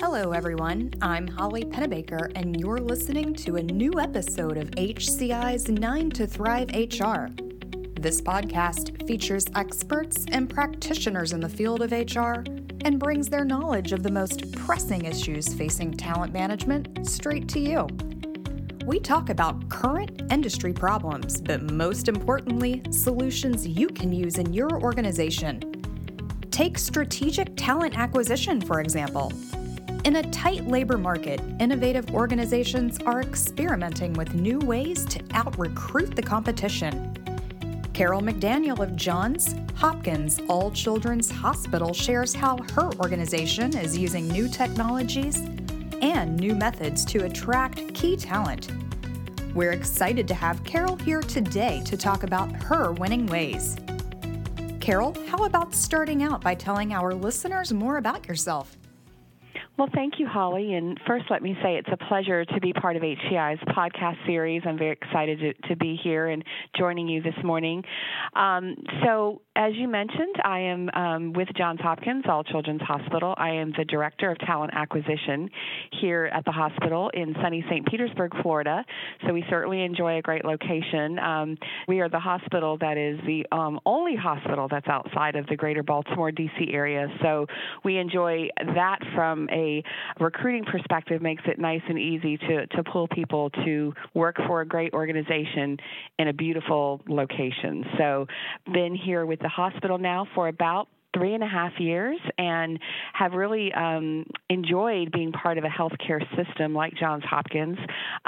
Hello, everyone. I'm Holly Pennebaker, and you're listening to a new episode of HCI's 9 to Thrive HR. This podcast features experts and practitioners in the field of HR and brings their knowledge of the most pressing issues facing talent management straight to you. We talk about current industry problems, but most importantly, solutions you can use in your organization. Take strategic talent acquisition, for example. In a tight labor market, innovative organizations are experimenting with new ways to out recruit the competition. Carol McDaniel of Johns Hopkins All Children's Hospital shares how her organization is using new technologies and new methods to attract key talent. We're excited to have Carol here today to talk about her winning ways. Carol, how about starting out by telling our listeners more about yourself? Well, thank you, Holly. And first, let me say it's a pleasure to be part of HCI's podcast series. I'm very excited to, to be here and joining you this morning. Um, so, as you mentioned, I am um, with Johns Hopkins All Children's Hospital. I am the director of talent acquisition here at the hospital in sunny St. Petersburg, Florida. So we certainly enjoy a great location. Um, we are the hospital that is the um, only hospital that's outside of the greater Baltimore, D.C. area. So we enjoy that from a recruiting perspective, makes it nice and easy to, to pull people to work for a great organization in a beautiful location. So been here with the hospital now for about three and a half years and have really um, enjoyed being part of a healthcare system like Johns Hopkins.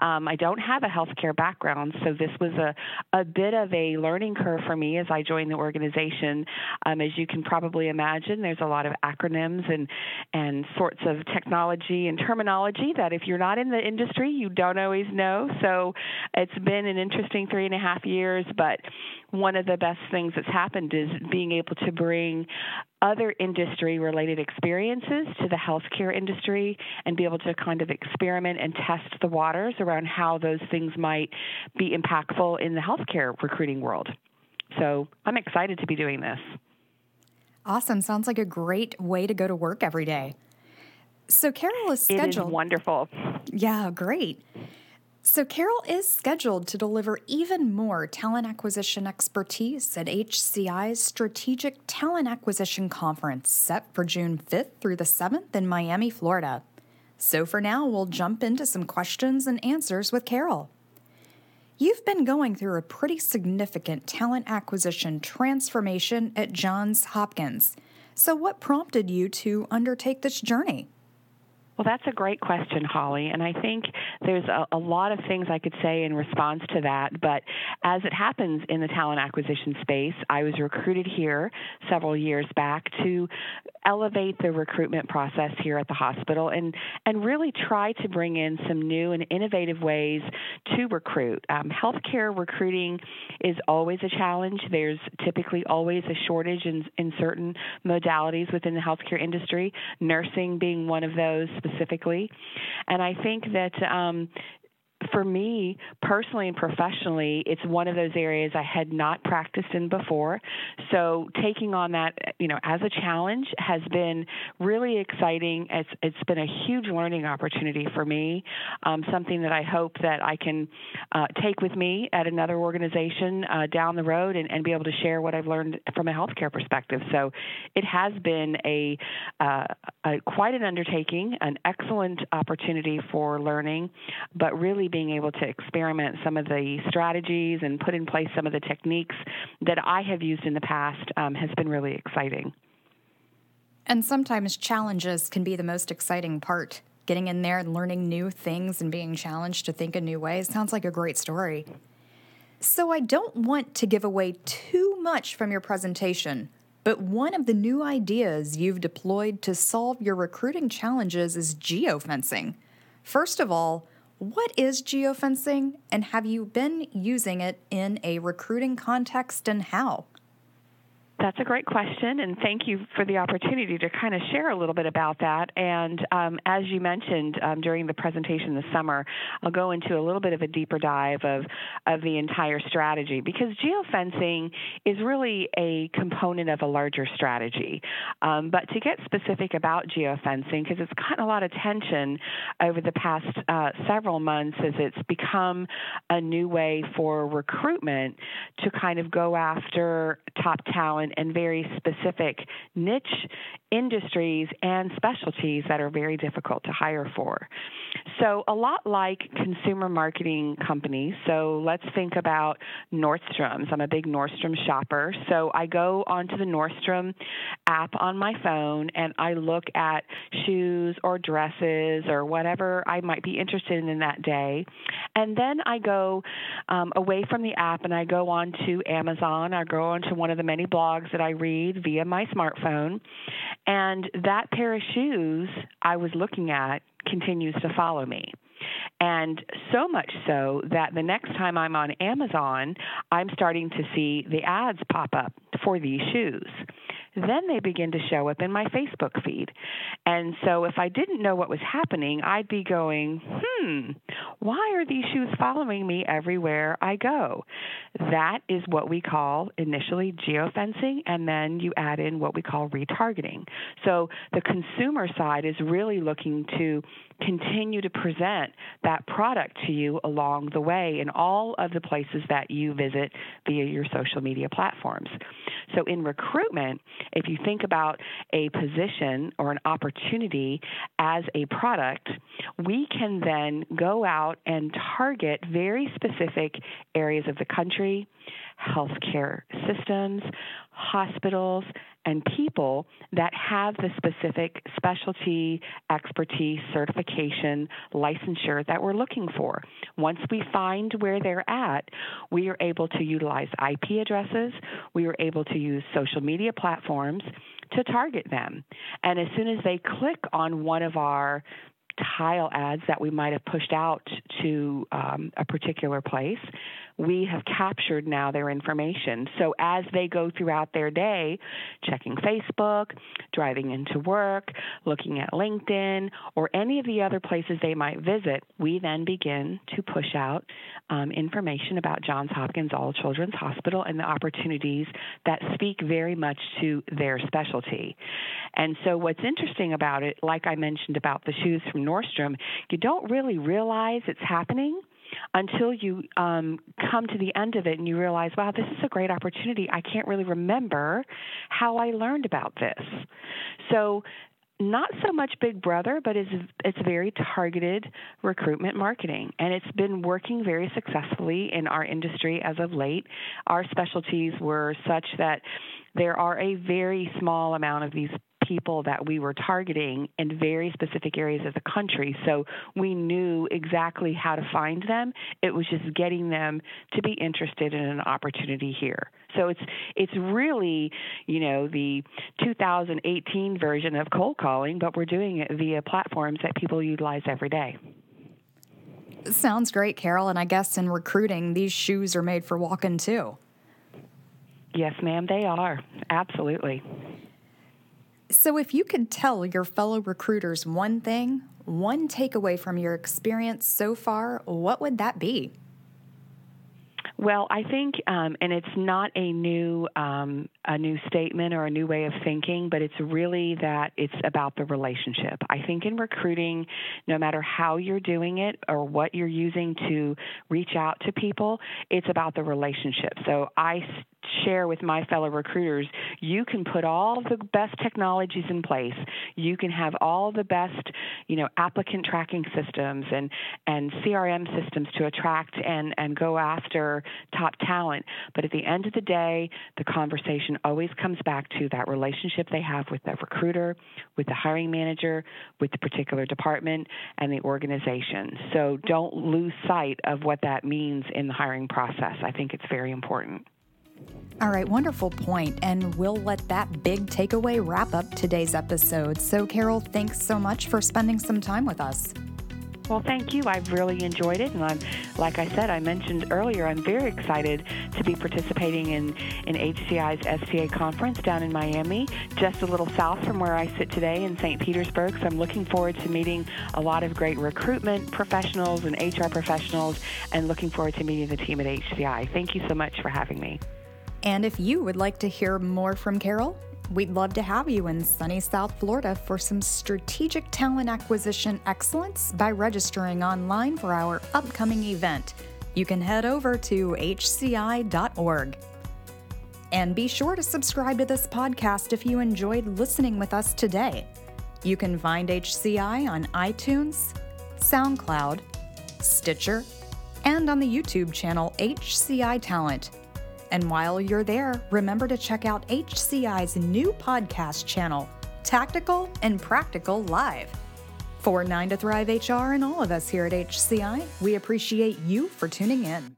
Um, I don't have a healthcare background, so this was a, a bit of a learning curve for me as I joined the organization. Um, as you can probably imagine, there's a lot of acronyms and, and sorts of technology and terminology that if you're not in the industry, you don't always know. So it's been an interesting three and a half years, but one of the best things that's happened is being able to bring other industry related experiences to the healthcare industry and be able to kind of experiment and test the waters around how those things might be impactful in the healthcare recruiting world. So I'm excited to be doing this. Awesome. Sounds like a great way to go to work every day. So Carol is scheduled. It is wonderful. Yeah, great. So, Carol is scheduled to deliver even more talent acquisition expertise at HCI's Strategic Talent Acquisition Conference set for June 5th through the 7th in Miami, Florida. So, for now, we'll jump into some questions and answers with Carol. You've been going through a pretty significant talent acquisition transformation at Johns Hopkins. So, what prompted you to undertake this journey? Well, that's a great question, Holly. And I think there's a, a, lot of things I could say in response to that. But as it happens in the talent acquisition space, I was recruited here several years back to elevate the recruitment process here at the hospital and, and really try to bring in some new and innovative ways to recruit. Um, healthcare recruiting is always a challenge. There's typically always a shortage in, in certain modalities within the healthcare industry, nursing being one of those specifically. And I think that um, for me personally and professionally, it's one of those areas I had not practiced in before. So taking on that, you know, as a challenge has been really exciting. It's it's been a huge learning opportunity for me. Um, something that I hope that I can uh, take with me at another organization uh, down the road and, and, be able to share what I've learned from a healthcare perspective. So it has been a, uh, a quite an undertaking, an excellent opportunity for learning, but really being able to experiment some of the strategies and put in place some of the techniques that I have used in the past um, has been really exciting. And sometimes challenges can be the most exciting part. Getting in there and learning new things and being challenged to think in new ways sounds like a great story. So, I don't want to give away too much from your presentation, but one of the new ideas you've deployed to solve your recruiting challenges is geofencing. First of all, what is geofencing, and have you been using it in a recruiting context and how? That's a great question, and thank you for the opportunity to kind of share a little bit about that. And um, as you mentioned um, during the presentation this summer, I'll go into a little bit of a deeper dive of of the entire strategy because geofencing is really a component of a larger strategy. Um, but to get specific about geofencing, because it's gotten a lot of attention over the past uh, several months as it's become a new way for recruitment to kind of go after top talent and very specific niche industries and specialties that are very difficult to hire for. So, a lot like consumer marketing companies. So, let's think about Nordstrom's. I'm a big Nordstrom shopper. So, I go onto the Nordstrom app on my phone and I look at shoes or dresses or whatever I might be interested in that day. And then I go um, away from the app and I go on to Amazon. I go on to one of the many blogs that I read via my smartphone. And that pair of shoes I was looking at continues to follow me. And so much so that the next time I'm on Amazon, I'm starting to see the ads pop up for these shoes then they begin to show up in my Facebook feed. And so if I didn't know what was happening, I'd be going, hmm, why are these shoes following me everywhere I go? That is what we call initially geofencing, and then you add in what we call retargeting. So the consumer side is really looking to continue to present that product to you along the way in all of the places that you visit via your social media platforms. So, in recruitment, if you think about a position or an opportunity as a product, we can then go out and target very specific areas of the country, healthcare systems, hospitals, and people that have the specific specialty, expertise, certification, licensure that we're looking for. Once we find where they're at, we are able to utilize IP addresses, we are able to use social media platforms to target them. And as soon as they click on one of our tile ads that we might have pushed out to um, a particular place, we have captured now their information. So as they go throughout their day, checking Facebook, driving into work, looking at LinkedIn, or any of the other places they might visit, we then begin to push out um, information about Johns Hopkins All Children's Hospital and the opportunities that speak very much to their specialty. And so, what's interesting about it, like I mentioned about the shoes from Nordstrom, you don't really realize it's happening until you um, come to the end of it and you realize, wow, this is a great opportunity. I can't really remember how I learned about this. So not so much Big Brother, but it's it's very targeted recruitment marketing, and it's been working very successfully in our industry as of late. Our specialties were such that there are a very small amount of these people that we were targeting in very specific areas of the country. So we knew exactly how to find them. It was just getting them to be interested in an opportunity here. So it's it's really, you know, the 2018 version of cold calling, but we're doing it via platforms that people utilize every day. Sounds great, Carol. And I guess in recruiting, these shoes are made for walking too. Yes, ma'am, they are. Absolutely. So, if you could tell your fellow recruiters one thing, one takeaway from your experience so far, what would that be? Well, I think, um, and it's not a new um, a new statement or a new way of thinking, but it's really that it's about the relationship. I think in recruiting, no matter how you're doing it or what you're using to reach out to people, it's about the relationship. So I share with my fellow recruiters, you can put all the best technologies in place. You can have all the best, you know, applicant tracking systems and and CRM systems to attract and and go after top talent. But at the end of the day, the conversation always comes back to that relationship they have with the recruiter, with the hiring manager, with the particular department and the organization. So don't lose sight of what that means in the hiring process. I think it's very important. All right, wonderful point, and we'll let that big takeaway wrap up today's episode. So, Carol, thanks so much for spending some time with us. Well, thank you. I've really enjoyed it, and I'm, like I said, I mentioned earlier, I'm very excited to be participating in in HCI's STA conference down in Miami, just a little south from where I sit today in St. Petersburg. So I'm looking forward to meeting a lot of great recruitment professionals and HR professionals, and looking forward to meeting the team at HCI. Thank you so much for having me. And if you would like to hear more from Carol, we'd love to have you in sunny South Florida for some strategic talent acquisition excellence by registering online for our upcoming event. You can head over to hci.org. And be sure to subscribe to this podcast if you enjoyed listening with us today. You can find HCI on iTunes, SoundCloud, Stitcher, and on the YouTube channel HCI Talent. And while you're there, remember to check out HCI's new podcast channel, Tactical and Practical Live. For 9 to Thrive HR and all of us here at HCI, we appreciate you for tuning in.